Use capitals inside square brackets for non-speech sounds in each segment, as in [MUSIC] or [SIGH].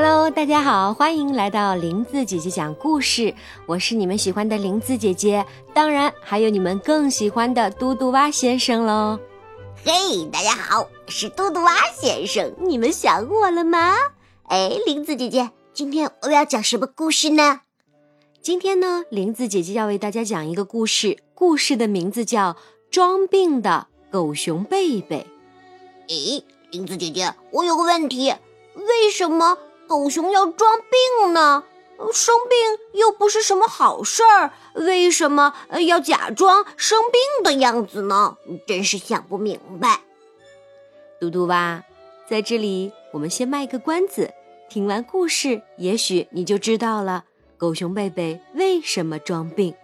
Hello，大家好，欢迎来到林子姐姐讲故事。我是你们喜欢的林子姐姐，当然还有你们更喜欢的嘟嘟蛙先生喽。嘿，大家好，我是嘟嘟蛙先生，你们想我了吗？哎，林子姐姐，今天我要讲什么故事呢？今天呢，林子姐姐要为大家讲一个故事，故事的名字叫《装病的狗熊贝贝》。诶，林子姐姐，我有个问题，为什么？狗熊要装病呢，生病又不是什么好事儿，为什么要假装生病的样子呢？真是想不明白。嘟嘟蛙，在这里我们先卖个关子，听完故事，也许你就知道了狗熊贝贝为什么装病。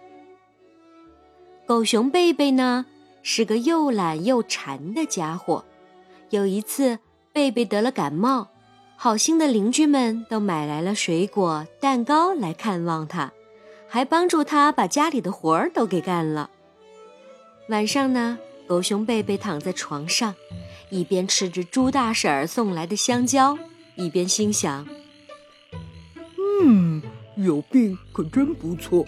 狗熊贝贝呢，是个又懒又馋的家伙。有一次，贝贝得了感冒。好心的邻居们都买来了水果、蛋糕来看望他，还帮助他把家里的活儿都给干了。晚上呢，狗熊贝贝躺在床上，一边吃着猪大婶儿送来的香蕉，一边心想：“嗯，有病可真不错，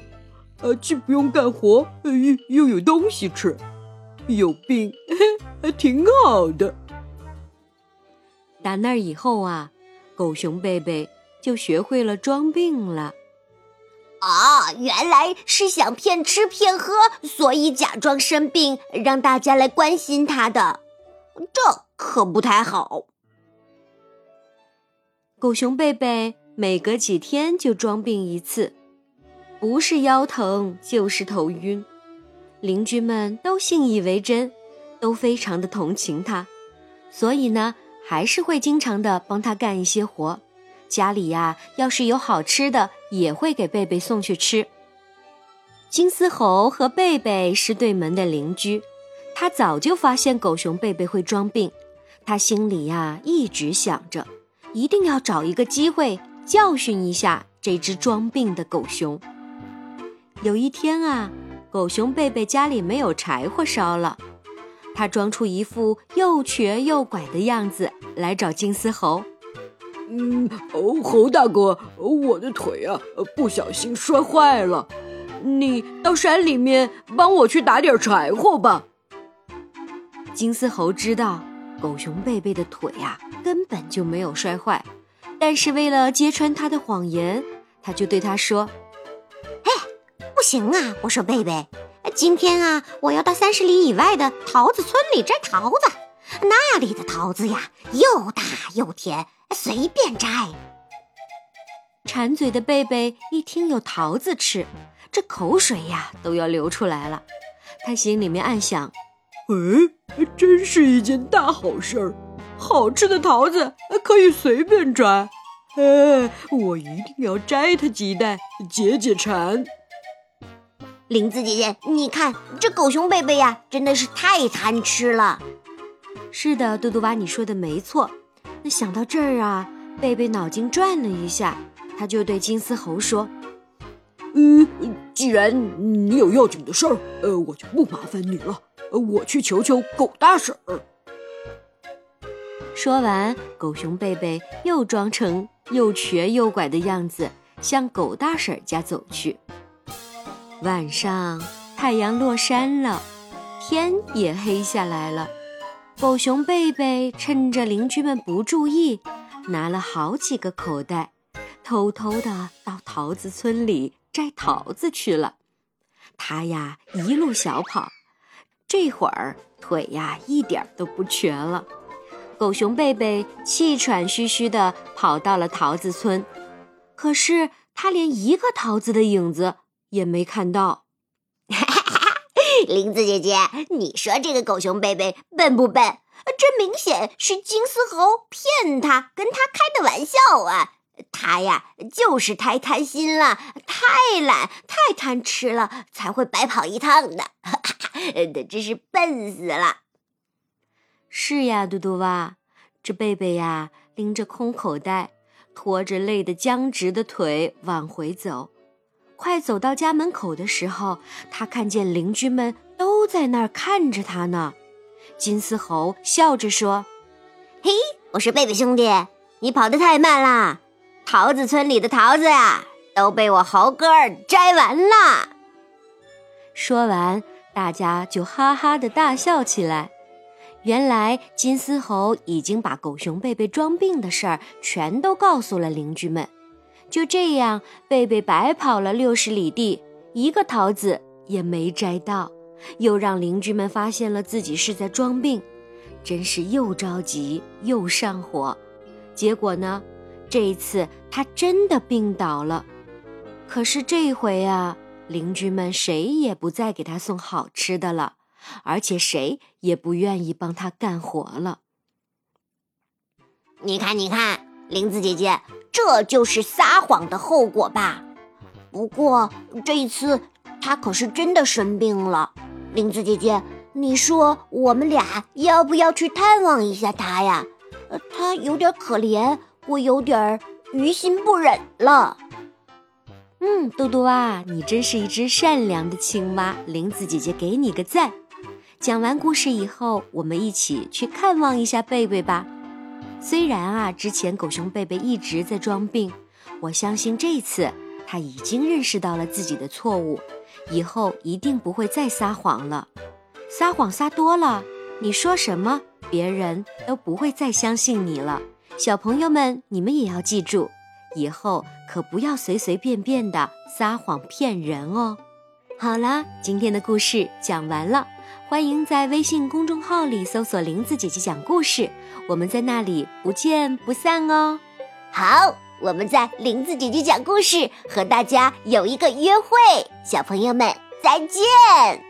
啊，既不用干活，又又有东西吃，有病 [LAUGHS] 还挺好的。”打那以后啊。狗熊贝贝就学会了装病了。啊，原来是想骗吃骗喝，所以假装生病，让大家来关心他的。这可不太好。狗熊贝贝每隔几天就装病一次，不是腰疼就是头晕。邻居们都信以为真，都非常的同情他，所以呢。还是会经常的帮他干一些活，家里呀，要是有好吃的，也会给贝贝送去吃。金丝猴和贝贝是对门的邻居，他早就发现狗熊贝贝会装病，他心里呀一直想着，一定要找一个机会教训一下这只装病的狗熊。有一天啊，狗熊贝贝家里没有柴火烧了。他装出一副又瘸又拐的样子来找金丝猴。嗯，哦，猴大哥，我的腿啊，不小心摔坏了，你到山里面帮我去打点柴火吧。金丝猴知道狗熊贝贝的腿呀根本就没有摔坏，但是为了揭穿他的谎言，他就对他说：“哎，不行啊，我说贝贝。”今天啊，我要到三十里以外的桃子村里摘桃子。那里的桃子呀，又大又甜，随便摘。馋嘴的贝贝一听有桃子吃，这口水呀都要流出来了。他心里面暗想：哎，真是一件大好事儿，好吃的桃子可以随便摘。[LAUGHS] 哎，我一定要摘它几袋，解解馋。林子姐姐，你看这狗熊贝贝呀，真的是太贪吃了。是的，嘟嘟蛙，你说的没错。那想到这儿啊，贝贝脑筋转了一下，他就对金丝猴说：“嗯，既然你有要紧的事儿，呃，我就不麻烦你了。呃我去求求狗大婶儿。”说完，狗熊贝贝又装成又瘸又拐的样子，向狗大婶家走去。晚上，太阳落山了，天也黑下来了。狗熊贝贝趁着邻居们不注意，拿了好几个口袋，偷偷的到桃子村里摘桃子去了。他呀，一路小跑，这会儿腿呀一点都不瘸了。狗熊贝贝气喘吁吁的跑到了桃子村，可是他连一个桃子的影子。也没看到，[LAUGHS] 林子姐姐，你说这个狗熊贝贝笨不笨？这明显是金丝猴骗他，跟他开的玩笑啊！他呀，就是太贪心了，太懒，太贪吃了，才会白跑一趟的。[LAUGHS] 他真是笨死了。是呀，嘟嘟蛙，这贝贝呀，拎着空口袋，拖着累得僵直的腿往回走。快走到家门口的时候，他看见邻居们都在那儿看着他呢。金丝猴笑着说：“嘿，我说贝贝兄弟，你跑得太慢啦！桃子村里的桃子呀，都被我猴哥儿摘完啦。说完，大家就哈哈的大笑起来。原来金丝猴已经把狗熊贝贝装病的事儿全都告诉了邻居们。就这样，贝贝白跑了六十里地，一个桃子也没摘到，又让邻居们发现了自己是在装病，真是又着急又上火。结果呢，这一次他真的病倒了。可是这回啊，邻居们谁也不再给他送好吃的了，而且谁也不愿意帮他干活了。你看，你看，玲子姐姐。这就是撒谎的后果吧。不过这一次他可是真的生病了。玲子姐姐，你说我们俩要不要去探望一下他呀？呃，他有点可怜，我有点于心不忍了。嗯，嘟嘟啊，你真是一只善良的青蛙。玲子姐姐给你个赞。讲完故事以后，我们一起去看望一下贝贝吧。虽然啊，之前狗熊贝贝一直在装病，我相信这次他已经认识到了自己的错误，以后一定不会再撒谎了。撒谎撒多了，你说什么，别人都不会再相信你了。小朋友们，你们也要记住，以后可不要随随便便的撒谎骗人哦。好啦，今天的故事讲完了。欢迎在微信公众号里搜索“林子姐姐讲故事”，我们在那里不见不散哦。好，我们在林子姐姐讲故事和大家有一个约会，小朋友们再见。